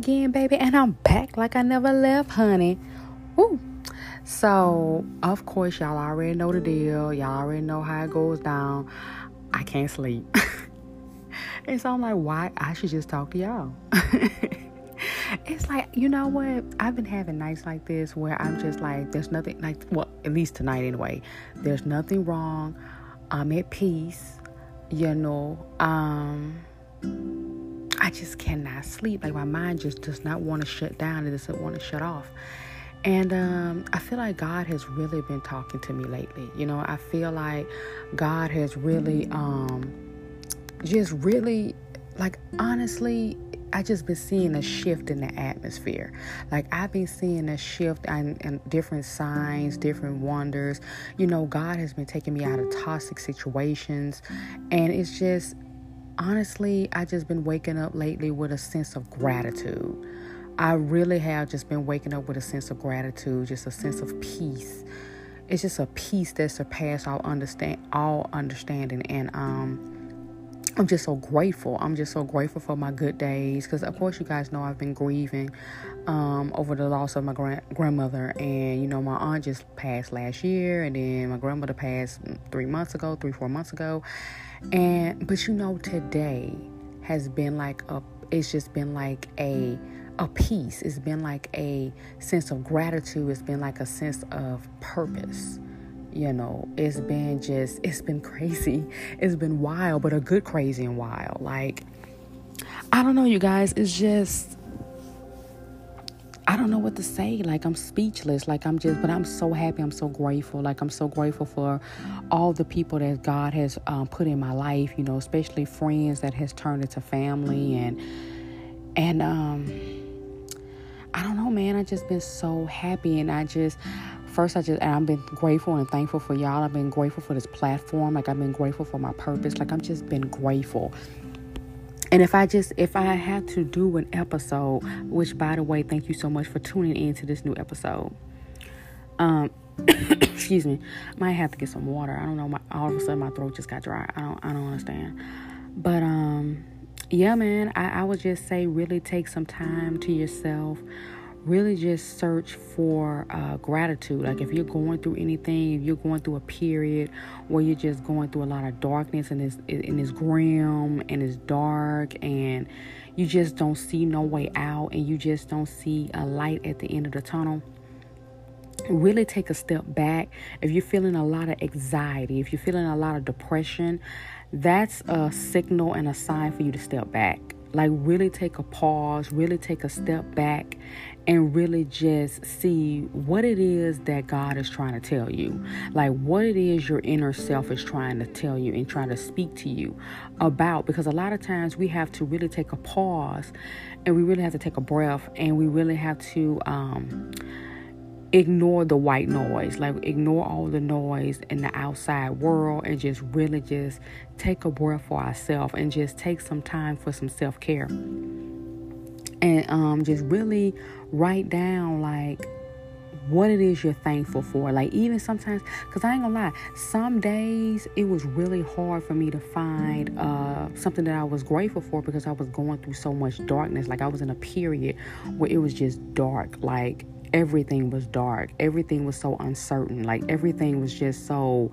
again, baby, and I'm back like I never left, honey. Woo. So, of course, y'all already know the deal. Y'all already know how it goes down. I can't sleep. and so I'm like, why? I should just talk to y'all. it's like, you know what? I've been having nights like this where I'm just like, there's nothing, like, well, at least tonight anyway, there's nothing wrong. I'm at peace, you know. Um, I just cannot sleep. Like my mind just does not want to shut down. It doesn't want to shut off. And um, I feel like God has really been talking to me lately. You know, I feel like God has really, um, just really, like honestly, I just been seeing a shift in the atmosphere. Like I've been seeing a shift and different signs, different wonders. You know, God has been taking me out of toxic situations, and it's just honestly, I just been waking up lately with a sense of gratitude. I really have just been waking up with a sense of gratitude, just a sense of peace. It's just a peace that surpasses all understand all understanding, and um, I'm just so grateful. I'm just so grateful for my good days because, of course, you guys know I've been grieving um, over the loss of my grand- grandmother, and you know my aunt just passed last year, and then my grandmother passed three months ago, three four months ago, and but you know, today has been like a it's just been like a a peace. It's been like a sense of gratitude. It's been like a sense of purpose. You know, it's been just it's been crazy. It's been wild, but a good crazy and wild. Like I don't know, you guys. It's just don't know what to say. Like I'm speechless. Like I'm just, but I'm so happy. I'm so grateful. Like I'm so grateful for all the people that God has um, put in my life. You know, especially friends that has turned into family and and um, I don't know, man. I just been so happy, and I just first I just I've been grateful and thankful for y'all. I've been grateful for this platform. Like I've been grateful for my purpose. Like I've just been grateful. And if I just if I had to do an episode, which by the way, thank you so much for tuning in to this new episode. Um excuse me. Might have to get some water. I don't know, my all of a sudden my throat just got dry. I don't I don't understand. But um yeah man, I, I would just say really take some time to yourself really just search for uh, gratitude. Like if you're going through anything, if you're going through a period where you're just going through a lot of darkness and it's in it's grim and it's dark and you just don't see no way out and you just don't see a light at the end of the tunnel really take a step back if you're feeling a lot of anxiety if you're feeling a lot of depression that's a signal and a sign for you to step back like really take a pause really take a step back and really just see what it is that God is trying to tell you. Like what it is your inner self is trying to tell you and trying to speak to you about. Because a lot of times we have to really take a pause and we really have to take a breath and we really have to um, ignore the white noise like ignore all the noise in the outside world and just really just take a breath for ourselves and just take some time for some self-care and um, just really write down like what it is you're thankful for. Like even sometimes, cause I ain't gonna lie, some days it was really hard for me to find uh, something that I was grateful for because I was going through so much darkness. Like I was in a period where it was just dark. Like everything was dark. Everything was so uncertain. Like everything was just so.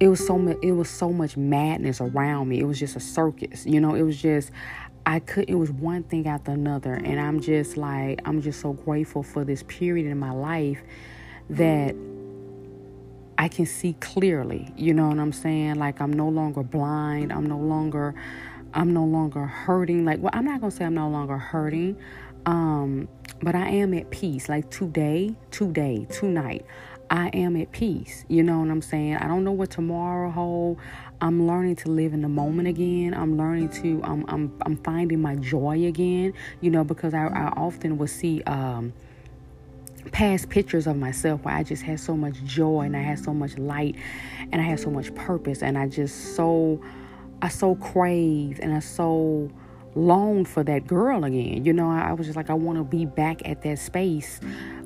It was so much. It was so much madness around me. It was just a circus. You know. It was just. I could it was one thing after another and I'm just like I'm just so grateful for this period in my life that I can see clearly. You know what I'm saying? Like I'm no longer blind. I'm no longer I'm no longer hurting. Like well, I'm not going to say I'm no longer hurting. Um but I am at peace. Like today, today, tonight, I am at peace. You know what I'm saying? I don't know what tomorrow hold. I'm learning to live in the moment again. I'm learning to um, I'm I'm finding my joy again. You know, because I, I often will see um past pictures of myself where I just had so much joy and I had so much light and I had so much purpose and I just so I so craved and I so longed for that girl again. You know, I, I was just like I want to be back at that space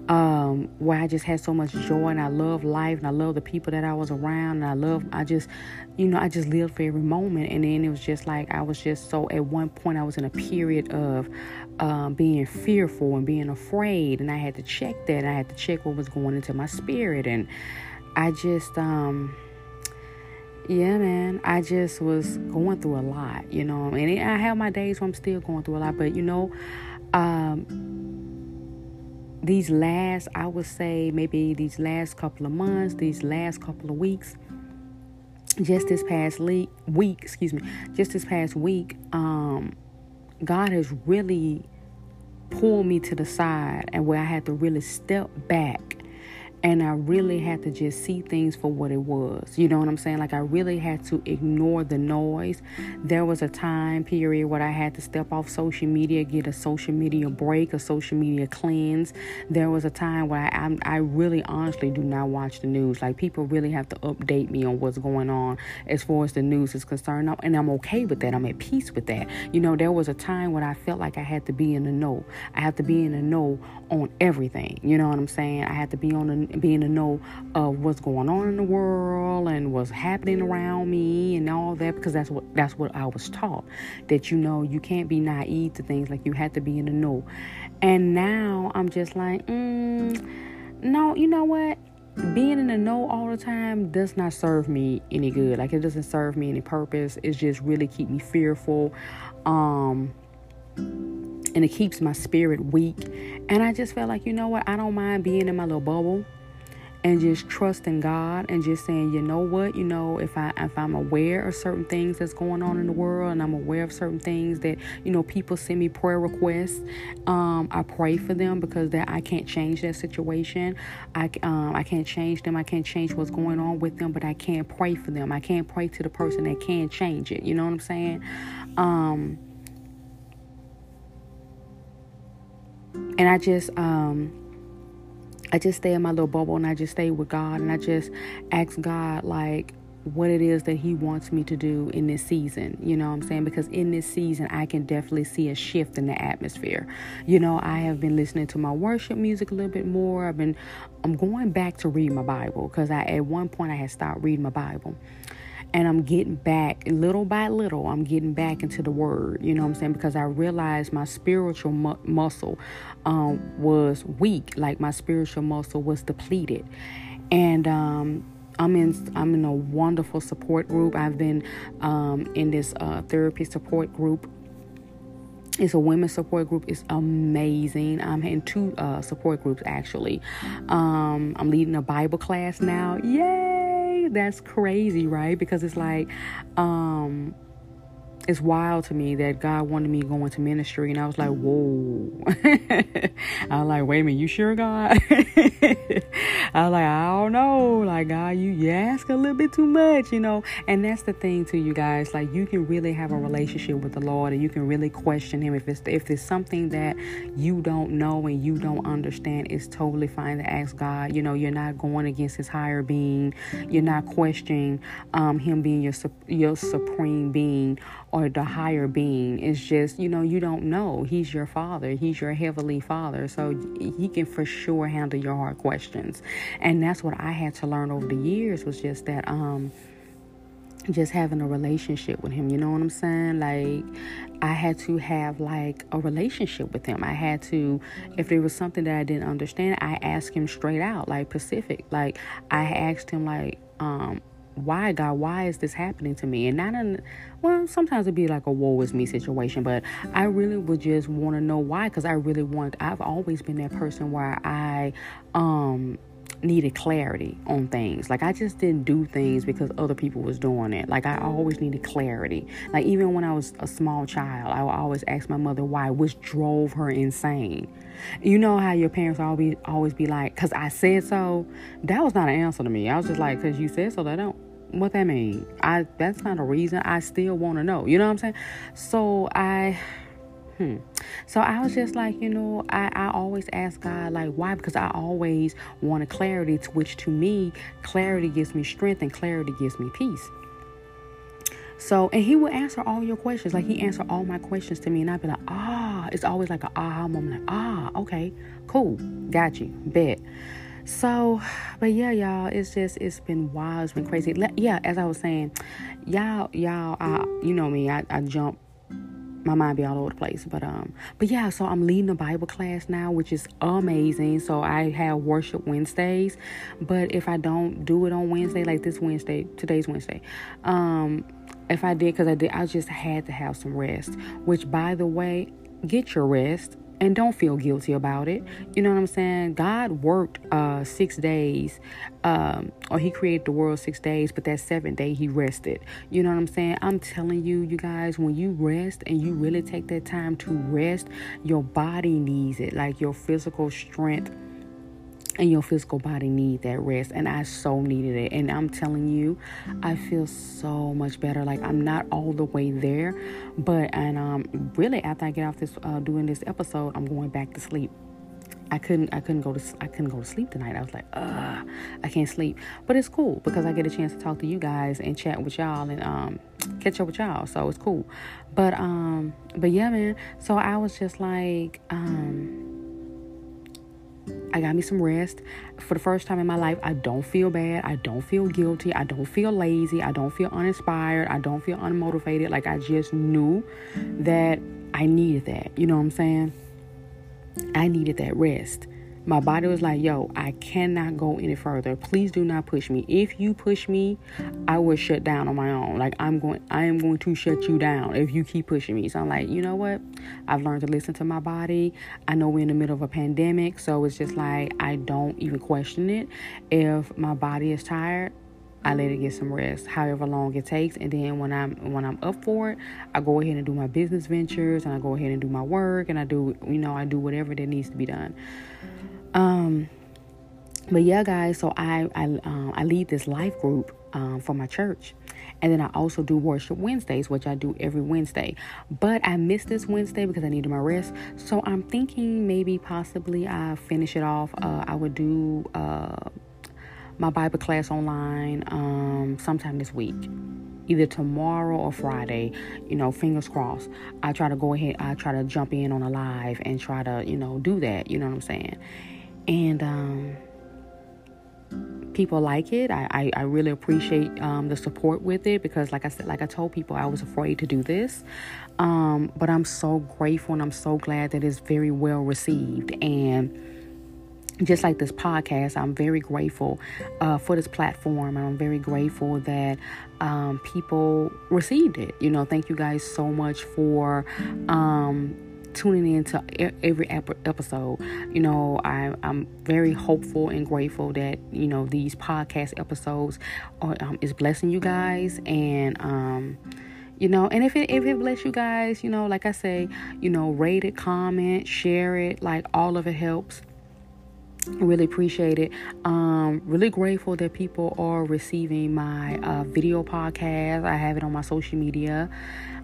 um, where I just had so much joy and I love life and I love the people that I was around and I love I just you know I just lived for every moment. And then it was just like I was just so at one point I was in a period of um, being fearful and being afraid and I had to check that. I had to check what was going into my spirit. And I just um yeah man I just was going through a lot you know and I have my days where I'm still going through a lot but you know um these last, I would say, maybe these last couple of months, these last couple of weeks, just this past le- week, excuse me, just this past week, um, God has really pulled me to the side and where I had to really step back and I really had to just see things for what it was. You know what I'm saying? Like I really had to ignore the noise. There was a time period where I had to step off social media, get a social media break, a social media cleanse. There was a time where I, I, I really honestly do not watch the news. Like people really have to update me on what's going on as far as the news is concerned, and I'm okay with that. I'm at peace with that. You know, there was a time when I felt like I had to be in the know. I had to be in the know on everything. You know what I'm saying? I had to be on the being to know of what's going on in the world and what's happening around me and all that because that's what that's what I was taught that you know you can't be naive to things like you have to be in the know. And now I'm just like mm, no you know what? Being in the know all the time does not serve me any good. Like it doesn't serve me any purpose. It's just really keep me fearful um and it keeps my spirit weak. And I just felt like you know what? I don't mind being in my little bubble and just trusting God and just saying, you know what, you know, if I if I'm aware of certain things that's going on in the world and I'm aware of certain things that you know people send me prayer requests, um, I pray for them because that I can't change that situation. I um, I can't change them. I can't change what's going on with them, but I can pray for them. I can't pray to the person that can change it. You know what I'm saying? Um, and I just um I just stay in my little bubble and I just stay with God and I just ask God like what it is that he wants me to do in this season. You know what I'm saying? Because in this season, I can definitely see a shift in the atmosphere. You know, I have been listening to my worship music a little bit more. I've been, I'm going back to read my Bible because I, at one point, I had stopped reading my Bible and I'm getting back little by little. I'm getting back into the word, you know what I'm saying? Because I realized my spiritual mu- muscle um, was weak, like my spiritual muscle was depleted, and um, I'm in I'm in a wonderful support group. I've been um, in this uh, therapy support group it's a women's support group. It's amazing. I'm in two uh, support groups actually. Um, I'm leading a Bible class now. Yay! That's crazy, right? Because it's like, um, it's wild to me that God wanted me going to ministry, and I was like, whoa. I was like, wait a minute, you sure, God? I was like, I don't know. Like, God, you, you ask a little bit too much, you know? And that's the thing, to you guys. Like, you can really have a relationship with the Lord, and you can really question Him. If it's, if it's something that you don't know and you don't understand, it's totally fine to ask God. You know, you're not going against His higher being, you're not questioning um, Him being your, your supreme being or the higher being. It's just, you know, you don't know. He's your father, He's your heavenly father. So He can for sure handle your hard questions. And that's what I had to learn over the years was just that, um, just having a relationship with him you know what i'm saying like i had to have like a relationship with him i had to if there was something that i didn't understand i asked him straight out like pacific like i asked him like um why God, why is this happening to me? And not in, well, sometimes it'd be like a woe is me situation, but I really would just want to know why because I really want, I've always been that person where I, um, needed clarity on things. Like I just didn't do things because other people was doing it. Like I always needed clarity. Like even when I was a small child, I would always ask my mother why, which drove her insane. You know how your parents always always be like, "Cause I said so." That was not an answer to me. I was just like, "Cause you said so." That don't what that mean. I that's not a reason. I still want to know. You know what I'm saying? So I Hmm. So I was just like, you know, I, I always ask God, like, why? Because I always wanted clarity, to which to me, clarity gives me strength and clarity gives me peace. So, and he will answer all your questions. Like he answered all my questions to me, and I'd be like, ah, it's always like an aha moment. Like, ah, okay, cool, got you, bet. So, but yeah, y'all, it's just it's been wild, it's been crazy. Yeah, as I was saying, y'all, y'all, I, you know me, I, I jump my mind be all over the place. But um, but yeah, so I'm leading a Bible class now, which is amazing. So I have worship Wednesdays, but if I don't do it on Wednesday, like this Wednesday, today's Wednesday, um, if I did, because I did, I just had to have some rest. Which, by the way, get your rest and don't feel guilty about it. You know what I'm saying? God worked uh, six days, um, or He created the world six days, but that seventh day He rested. You know what I'm saying? I'm telling you, you guys, when you rest and you really take that time to rest, your body needs it, like your physical strength and your physical body need that rest and i so needed it and i'm telling you i feel so much better like i'm not all the way there but and um really after i get off this uh doing this episode i'm going back to sleep I couldn't I couldn't go to I couldn't go to sleep tonight. I was like, ugh, I can't sleep. But it's cool because I get a chance to talk to you guys and chat with y'all and um catch up with y'all. So it's cool. But um but yeah man, so I was just like um I got me some rest. For the first time in my life, I don't feel bad. I don't feel guilty. I don't feel lazy. I don't feel uninspired. I don't feel unmotivated. Like I just knew that I needed that. You know what I'm saying? I needed that rest. My body was like, yo, I cannot go any further. Please do not push me. If you push me, I will shut down on my own. Like I'm going I am going to shut you down if you keep pushing me. So I'm like, you know what? I've learned to listen to my body. I know we're in the middle of a pandemic, so it's just like I don't even question it. If my body is tired, I let it get some rest, however long it takes, and then when I'm when I'm up for it, I go ahead and do my business ventures, and I go ahead and do my work, and I do you know I do whatever that needs to be done. Um, but yeah, guys. So I I um, I lead this life group um, for my church. And then I also do worship Wednesdays, which I do every Wednesday. But I missed this Wednesday because I needed my rest. So I'm thinking maybe possibly I finish it off. Uh, I would do uh, my Bible class online um, sometime this week either tomorrow or Friday, you know, fingers crossed. I try to go ahead, I try to jump in on a live and try to, you know, do that, you know what I'm saying? and um, people like it. I, I, I really appreciate um, the support with it because, like I said, like I told people, I was afraid to do this. Um, but I'm so grateful and I'm so glad that it's very well received. And just like this podcast, I'm very grateful uh, for this platform, I'm very grateful that um, people received it. You know, thank you guys so much for um, tuning in to every episode. You know, I, I'm very hopeful and grateful that you know these podcast episodes are, um, is blessing you guys and. Um, you know and if it if it bless you guys you know like i say you know rate it comment share it like all of it helps really appreciate it um really grateful that people are receiving my uh, video podcast i have it on my social media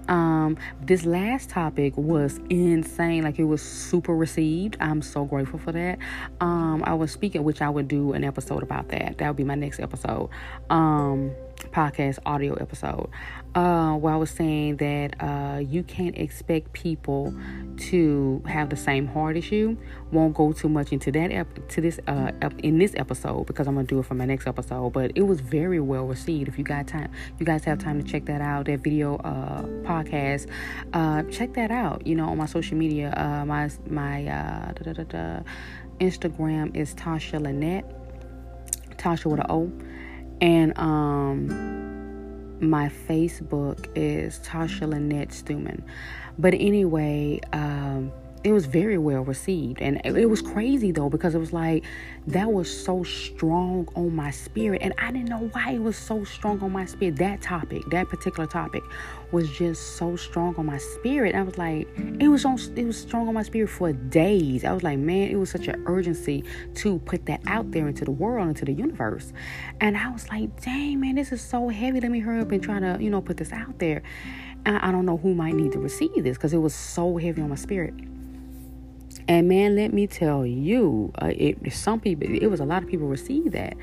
um, this last topic was insane. Like it was super received. I'm so grateful for that. Um, I was speaking, which I would do an episode about that. That would be my next episode. Um, podcast audio episode uh, where I was saying that uh, you can't expect people to have the same heart as you. Won't go too much into that ep- to this uh, ep- in this episode because I'm gonna do it for my next episode. But it was very well received. If you got time, you guys have time to check that out. That video uh, podcast, uh, check that out. You know on my social media. Uh, my my uh, Instagram is Tasha Lynette. Tasha with an O and um, my Facebook is Tasha Lynette Stuman. But anyway, um, it was very well received. And it was crazy though because it was like that was so strong on my spirit. And i didn't know why it was so strong on my spirit that topic that particular topic was just so strong on my spirit. I was like it was on it was strong on my spirit for days. I was like man it was such an urgency to put that out there into the world into the universe. And i was like dang man this is so heavy. Let me hurry up and try to you know put this out there. And I don't know who might need to receive this because it was so heavy on my spirit. And man, let me tell you, uh, it some people, it was a lot of people receive that.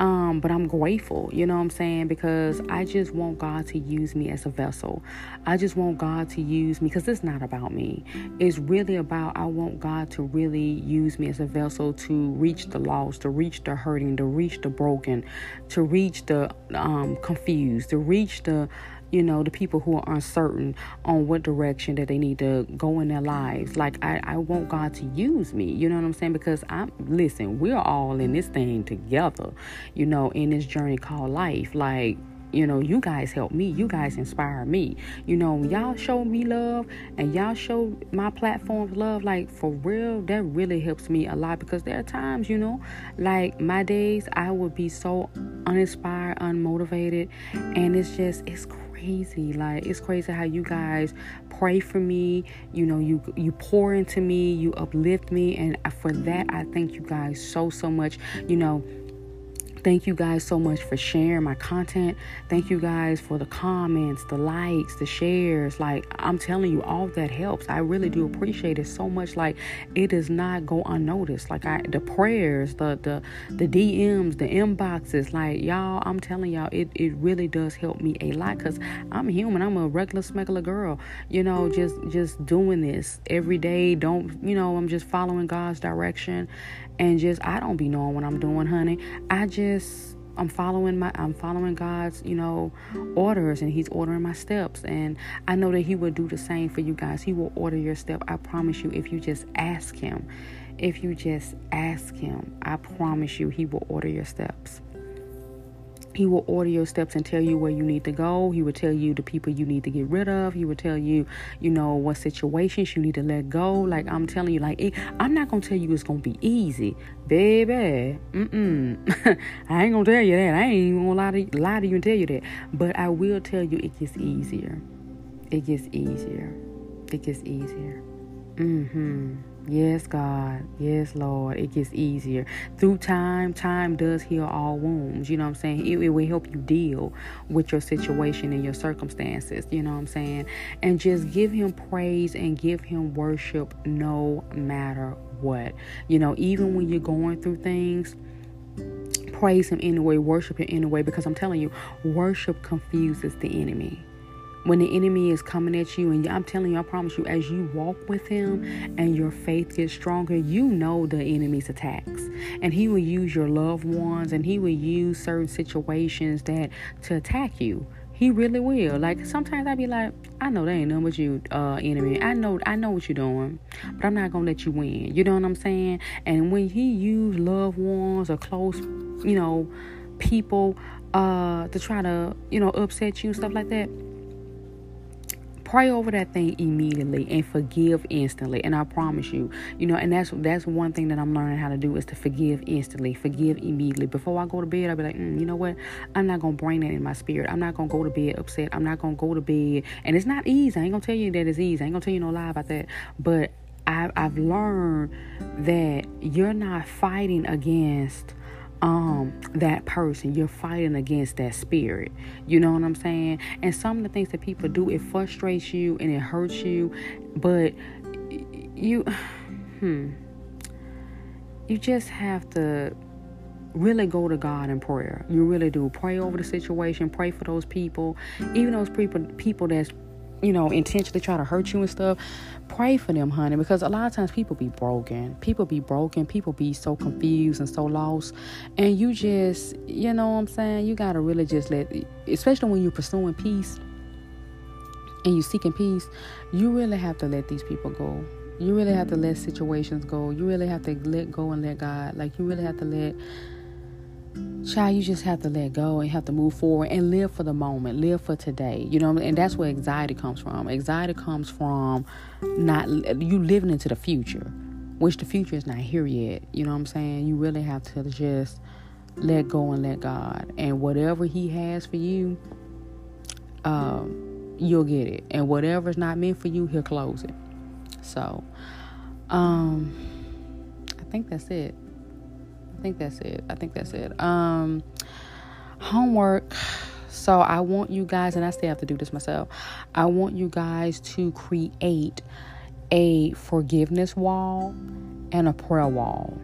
Um, but I'm grateful, you know what I'm saying? Because I just want God to use me as a vessel. I just want God to use me because it's not about me. It's really about I want God to really use me as a vessel to reach the lost, to reach the hurting, to reach the broken, to reach the um, confused, to reach the you know, the people who are uncertain on what direction that they need to go in their lives. Like I, I want God to use me, you know what I'm saying? Because I'm listen, we're all in this thing together, you know, in this journey called life. Like you know, you guys help me. You guys inspire me. You know, y'all show me love and y'all show my platforms love. Like, for real, that really helps me a lot because there are times, you know, like my days, I would be so uninspired, unmotivated. And it's just, it's crazy. Like it's crazy how you guys pray for me. You know, you you pour into me, you uplift me, and for that I thank you guys so so much. You know, Thank you guys so much for sharing my content. Thank you guys for the comments, the likes, the shares. Like, I'm telling you, all that helps. I really do appreciate it so much. Like, it does not go unnoticed. Like, I the prayers, the the the DMs, the inboxes. Like, y'all, I'm telling y'all, it, it really does help me a lot because I'm human. I'm a regular smuggler girl. You know, just just doing this every day. Don't you know? I'm just following God's direction and just I don't be knowing what I'm doing, honey. I just I'm following my I'm following God's, you know, orders and he's ordering my steps and I know that he will do the same for you guys. He will order your step. I promise you if you just ask him. If you just ask him, I promise you he will order your steps. He will order your steps and tell you where you need to go. He will tell you the people you need to get rid of. He will tell you, you know, what situations you need to let go. Like I'm telling you, like I'm not gonna tell you it's gonna be easy, baby. Mm-mm. I ain't gonna tell you that. I ain't even gonna lie to, lie to you and tell you that. But I will tell you it gets easier. It gets easier. It gets easier. Mm-hmm. Yes, God. Yes, Lord. It gets easier. Through time, time does heal all wounds. You know what I'm saying? It, it, will help you deal with your situation and your circumstances. You know what I'm saying? And just give Him praise and give Him worship no matter what. You know, even when you're going through things praise him anyway, worship him anyway, because I'm telling you, worship confuses the enemy when the enemy is coming at you and i'm telling you i promise you as you walk with him and your faith gets stronger you know the enemy's attacks and he will use your loved ones and he will use certain situations that to attack you he really will. Like sometimes I'd be like, I know that ain't nothing but you, uh, enemy. I know, I know what you're doing, but I'm not gonna let you win. You know what I'm saying? And when he use loved ones or close, you know, people, uh, to try to, you know, upset you and stuff like that pray over that thing immediately and forgive instantly and i promise you you know and that's that's one thing that i'm learning how to do is to forgive instantly forgive immediately. Before i go to bed i'll be like mm, you know what? I'm not gonna bring that in my spirit. I'm not gonna go to bed upset. I'm not gonna go to bed. And it's not easy. I ain't gonna tell you that it's easy. I ain't gonna tell you no lie about that. But I, i've learned that you're not fighting against um that person you're fighting against that spirit you know what i'm saying and some of the things that people do it frustrates you and it hurts you but you hmm you just have to really go to God in prayer. You really do. Pray over the situation, pray for those people, even those people people that's you know, intentionally try to hurt you and stuff, pray for them, honey, because a lot of times people be broken. People be broken. People be so confused and so lost. And you just, you know what I'm saying? You got to really just let, especially when you're pursuing peace and you're seeking peace, you really have to let these people go. You really have to let situations go. You really have to let go and let God. Like, you really have to let child you just have to let go and have to move forward and live for the moment live for today you know and that's where anxiety comes from. Anxiety comes from not you living into the future which the future is not here yet you know what i'm saying? You really have to just let go and let god and whatever he has for you um, you'll get it and whatever's not meant for you he'll close it. So um i think that's it I think that's it. I think that's it. Um, homework. So I want you guys, and I still have to do this myself. I want you guys to create a forgiveness wall and a prayer wall.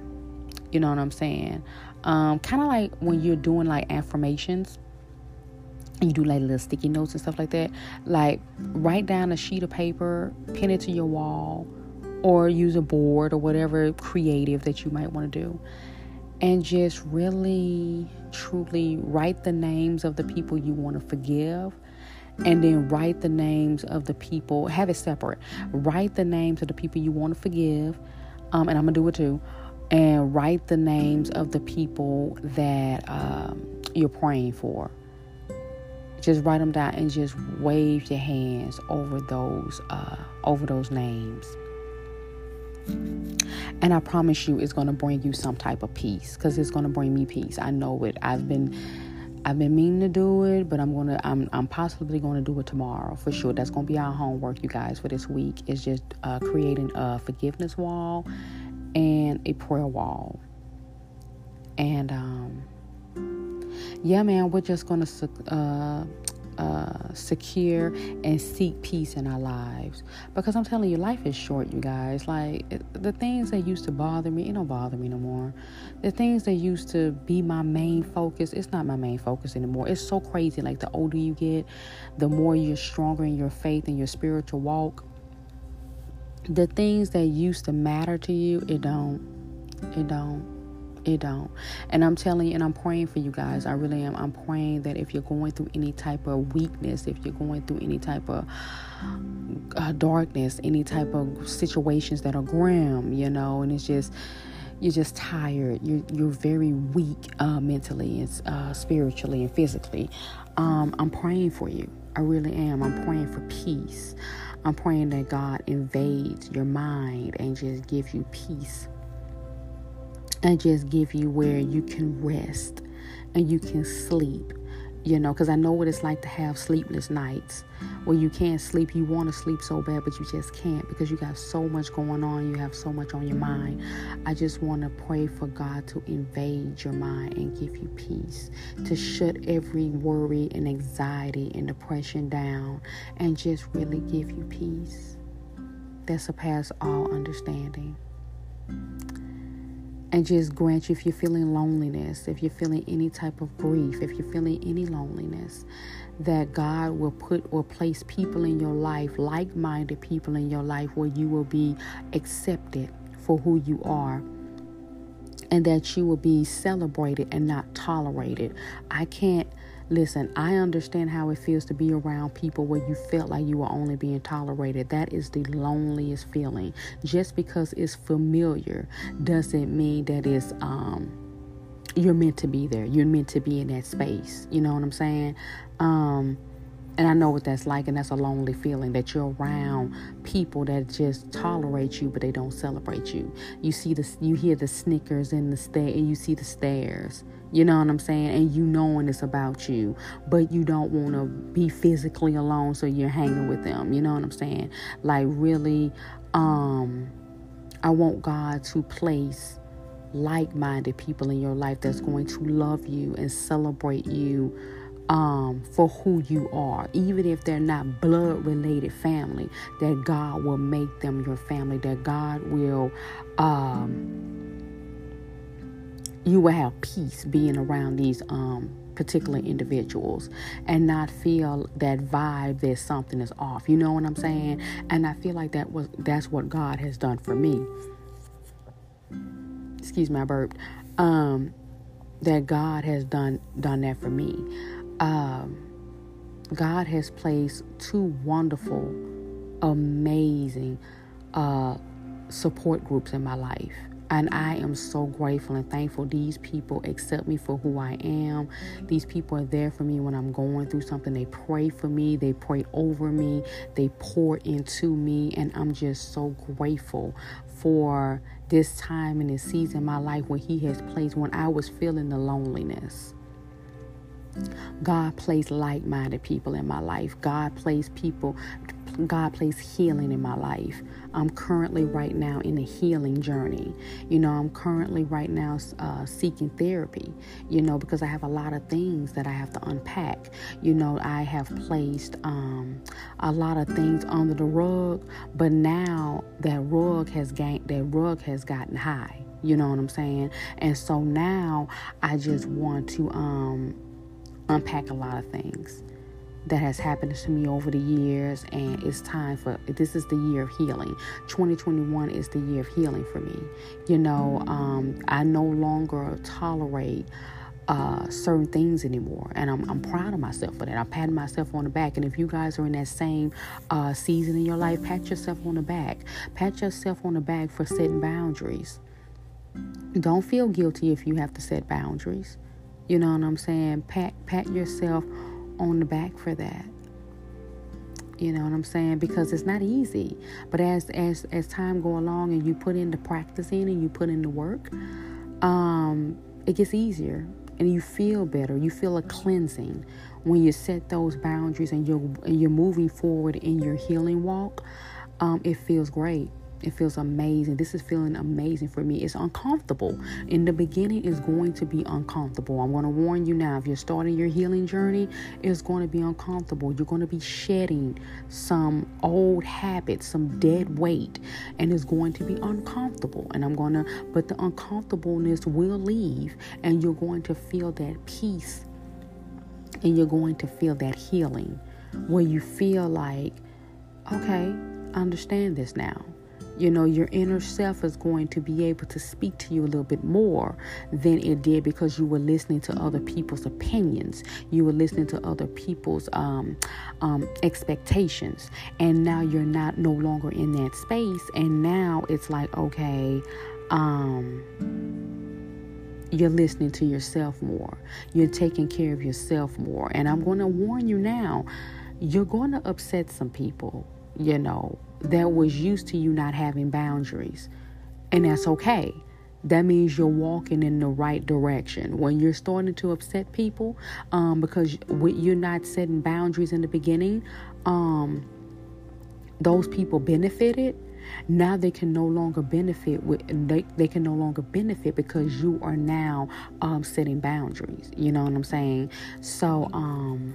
You know what I'm saying? Um, kind of like when you're doing like affirmations you do like little sticky notes and stuff like that. Like write down a sheet of paper, pin it to your wall, or use a board or whatever creative that you might want to do. And just really, truly write the names of the people you want to forgive. And then write the names of the people, have it separate. Write the names of the people you want to forgive. Um, and I'm to do it too. And write the names of the people that um, you're praying for just write them down and just wave your hands over those uh, over those names and i promise you it's going to bring you some type of peace because it's going to bring me peace. I know it. I've been i've been meaning to do it but i'm to i'm, I'm possibly to do it tomorrow for sure. That's to be our homework you guys for this week. Is just uh, creating a forgiveness wall and a prayer wall. And um yeah, man, we're just to uh, uh, secure and seek peace in our lives. Because I'm telling you, life is short, you guys. Like the things that used to bother me, it don't bother me no more. The things that used to be my main focus, it's not my main focus anymore. It's so crazy. Like the older you get, the more you're stronger in your faith and your spiritual walk. The things that used to matter to you, it don't. It don't. It don't. And I'm telling you, and I'm praying for you guys. I really am. I'm praying that if you're going through any type of weakness, if you're going through any type of uh, darkness, any type of situations that are grim, you know, and it's just you're just tired. You're you're very weak uh, mentally and uh, spiritually and physically. Um, I'm praying for you. I really am. I'm praying for peace. I'm praying that God invades your mind and just give you peace and just give you where you can rest and you can sleep. You know, because I know what it's like to have sleepless nights where you can't sleep. You want to sleep so bad, but you just can't because you got so much going on. You have so much on your mind. I just want to pray for God to invade your mind and give you peace, to shut every worry and anxiety and depression down, and just really give you peace that surpasses all understanding and just grant you if you're feeling loneliness, if you're feeling any type of grief, if you're feeling any loneliness, that God will put or place people in your life, like minded people in your life, where you will be accepted for who you are and that you will be celebrated and not tolerated. I can't Listen, I understand how it feels to be around people where you felt like you were only being tolerated. That is the loneliest feeling. Just because it's familiar doesn't mean that it's um you're meant to be there. You're meant to be in that space. You know what I'm saying? Um and I know what that's like, and that's a lonely feeling that you're around people that just tolerate you, but they don't celebrate you. You see the, you hear the snickers and the stare, and you see the stares. You know what I'm saying? And you knowing it's about you, but you don't want to be physically alone, so you're hanging with them. You know what I'm saying? Like really, um, I want God to place like-minded people in your life that's going to love you and celebrate you um, for who you are, even if they're not blood related family, that God will make them your family, that God will, um, you will have peace being around these um, particular individuals and not feel that vibe that something is off. You know what I'm saying? And I feel like that was that's what God has done for me. Excuse my burp. Um, that God has done done that for me um, God has placed two wonderful, amazing uh, support groups in my life. And I am so grateful and thankful. These people accept me for who I am. These people are there for me when I'm going through something. They pray for me, they pray over me, they pour into me. And I'm just so grateful for this time and this season in my life when He has placed when I was feeling the loneliness. God placed like minded people in my life. God placed people, God placed healing in my life. I'm currently right now in a healing journey. You know, I'm currently right now uh, seeking therapy, you know, because I have a lot of things that I have to unpack. You know, I have placed um, a lot of things under the rug, but now that rug has gained, that rug has gotten high You know what I'm saying? And so now I just want to um, unpack a lot of things that has happened to me over the years and it's time for this is the year of healing 2021 is the year of healing for me you know um, i no longer tolerate uh, certain things anymore. And I'm, I'm proud of myself for that. I'm patting myself on the back. And if you guys are in that same uh, season in your life, pat yourself on the back. Pat yourself on the back for setting boundaries. Don't feel guilty if you have to set boundaries. You know what I'm saying? Pat pat yourself on the back for that. You know what I'm saying? Because it's not easy. But as as as time go along and you put in the practicing and you put in the work, um, it gets easier and you feel better. You feel a cleansing when you set those boundaries and you're and you're moving forward in your healing walk. Um, it feels great. It feels amazing. This is feeling amazing for me. It's uncomfortable. In the beginning, it's going to be uncomfortable. I'm going to warn you now. If you're starting your healing journey, it's going to be uncomfortable. You're going to be shedding some old habits, some dead weight, and it's going to be uncomfortable. And I'm going to, but the uncomfortableness will leave, and you're going to feel that peace, and you're going to feel that healing where you feel like, okay, I understand this now you know, your inner self is going to be able to speak to you a little bit more than it did because you were listening to other people's opinions. You were listening to other people's um, um, expectations. And now you're not no longer in that space. And now it's like, okay, um, you're listening to yourself more. You're taking care of yourself more. And I'm going to warn you now, you're going to upset some people, you know that was used to you not having boundaries. And that's okay. That means you're walking in the right direction. When you're starting to upset people, um, because you're not setting boundaries in the beginning, um, those people benefited. Now they can no longer benefit with they, they can no longer benefit because you are now um, setting boundaries. You know what I'm saying? So um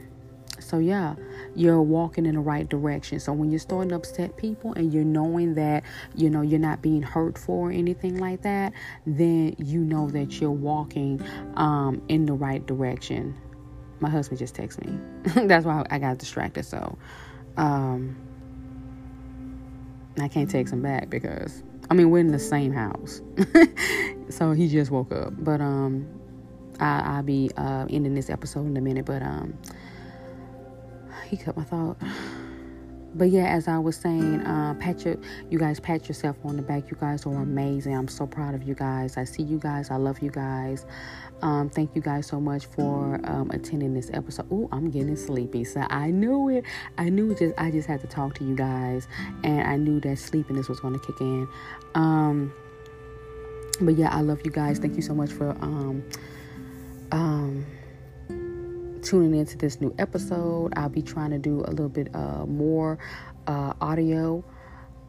so, yeah, you're walking in the right direction. So, when you're starting to upset people and you're knowing that, you know, you're not being hurtful or anything like that, then you know that you're walking um, in the right direction. My husband just texted me. That's why I got distracted. So, um, I can't text him back because, I mean, we're in the same house. so, he just woke up. But, um, I, will be uh, ending this episode in a minute. But, um, he cut my thought. But yeah, as I was saying, uh, pat your, you guys pat yourself on the back. You guys are amazing. I'm so proud of you guys. I see you guys. I love you guys. Um, thank you guys so much for um, attending this episode. Oh, I'm getting sleepy. So I knew it. I knew just I just had to talk to you guys, and I knew that sleepiness was going to kick in. Um, but yeah, I love you guys. Thank you so much for um, um tuning into this new episode. I'll be trying to do a little bit uh, more uh, audio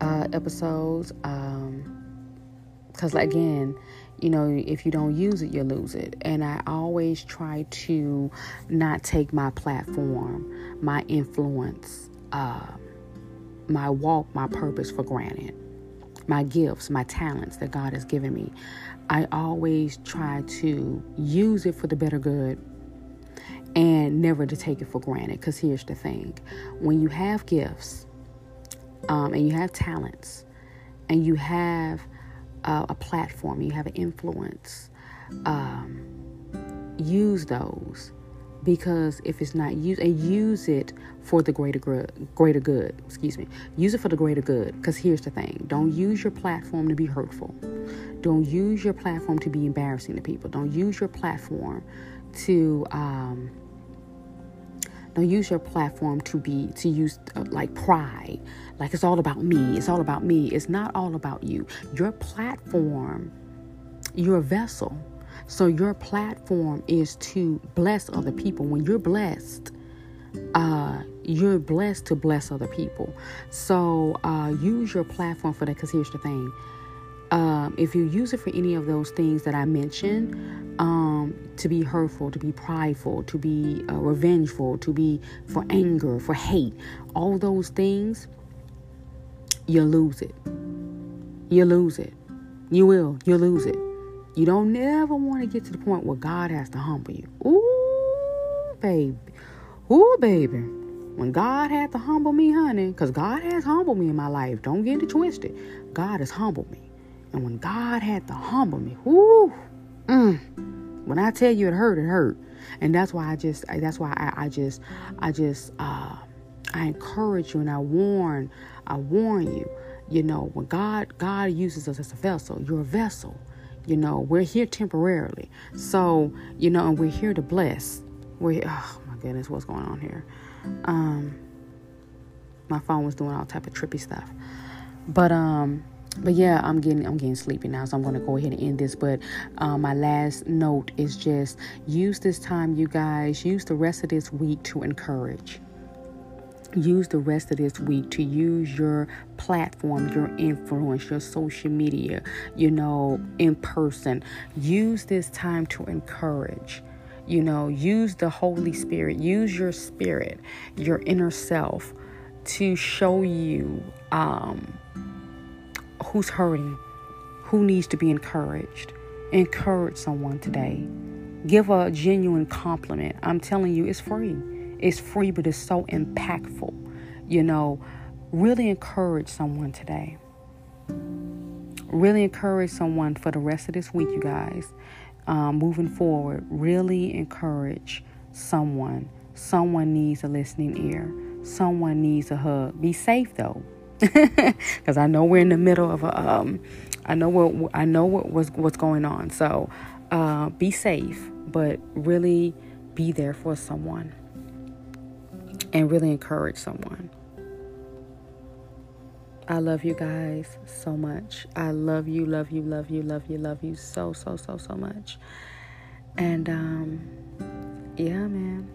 uh, episodes. Because, um, again, you know, if you don't use it, you lose it. And I always try to not take my platform, my influence, uh, my walk, my purpose for granted. My gifts, my talents that God has given me. I always try to use it for the better good and never to take it for granted. Because here's the thing. When you have gifts um, and you have talents and you have uh, a platform, you have an influence, um, use those because if it's not used and use it for the greater good greater good excuse me use it for the greater good because here's the thing. Don't use your platform to be hurtful. Don't use your platform to be embarrassing to people. Don't use your platform to um, don't use your platform to be to use uh, like pride. Like it's all about me. It's all about me. It's not all about you. Your platform you're a vessel. So your platform is to bless other people. When you're blessed uh, you're blessed to bless other people. So uh, use your platform for that because here's the thing um, if you use it for any of those things that I mentioned, um, to be hurtful, to be prideful, to be uh, revengeful, to be for anger, for hate, all those things, you lose it. You lose it. You will. You'll lose it. You don't never want to get to the point where God has to humble you. Ooh, baby. Ooh, baby. When God had to humble me, honey, because God has humbled me in my life. Don't get it twisted. God has humbled me. And when God had to humble me, ooh, mm, when I tell you it hurt, it hurt. And that's why I just, that's why I, I just, I just, uh, I encourage you and I warn, I warn you. You know, when God, God uses us as a vessel, you're a vessel. You know, we're here temporarily. So, you know, and we're here to bless. We oh my goodness, what's going on here? Um my phone was doing all type of trippy stuff. But um but yeah, I'm getting I'm getting sleepy now, so I'm gonna go ahead and end this. But um, my last note is just use this time, you guys. Use the rest of this week to encourage use the rest of this week to use your platform, your influence, your social media, you know, in person. Use this time to encourage. You know, use the Holy Spirit, use your spirit, your inner self to show you um, who's hurting, who needs to be encouraged. Encourage someone today. Give a genuine compliment. I'm telling you, it's free. It's free, but it's so impactful. You know, really encourage someone today. Really encourage someone for the rest of this week, you guys. Um, moving forward, really encourage someone. Someone needs a listening ear. Someone needs a hug. Be safe though, because I know we're in the middle of a. Um, I know what I know what was what's going on. So, uh, be safe, but really be there for someone and really encourage someone. I love you guys so much. I love you, love you, love you, love you, love you so, so, so, so much. And um, yeah, man,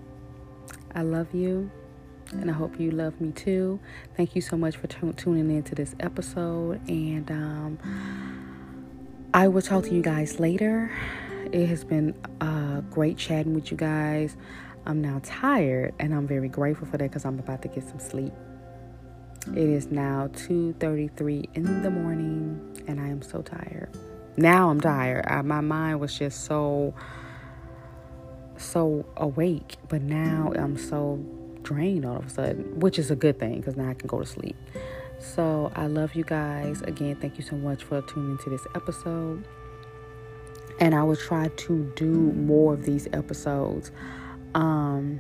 I love you. And I hope you love me too. Thank you so much for t- tuning in to this episode. And um, I will talk to you guys later. It has been uh, great chatting with you guys. I'm now tired and I'm very grateful for that because I'm about to get some sleep. It is now 2:33 in the morning and I am so tired. Now I'm tired. I, my mind was just so so awake, but now I'm so drained all of a sudden, which is a good thing because now I can go to sleep. So I love you guys. Again, thank you so much for tuning into this episode. And I will try to do more of these episodes um,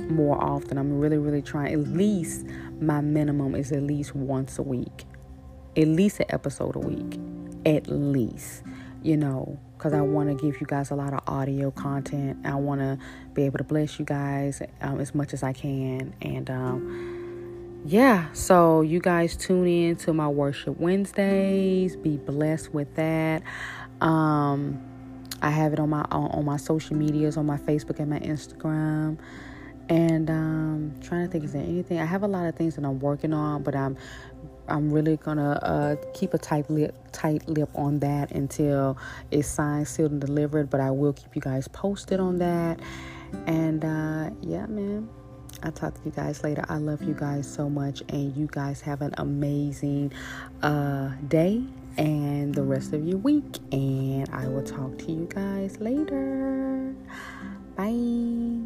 more often. I'm really, really trying. At least my minimum is at least once a week, at least an episode a week, at least. You know, because I want to give you guys a lot of audio content. I want to be able to bless you guys um, as much as I can. And um, yeah, so you guys tune in to my worship Wednesdays. Be blessed with that. Um, I have it on my on, on my social medias, on my Facebook and my Instagram. And um trying to think is there anything I have a lot of things that I'm working on, but I'm I'm really gonna uh, keep a tight lip, tight lip on that until it's signed, sealed, and delivered. But I will keep you guys posted on that. And uh, yeah, man, I'll talk to you guys later. I love you guys so much, and you guys have an amazing uh, day and the rest of your week. And I will talk to you guys later. Bye.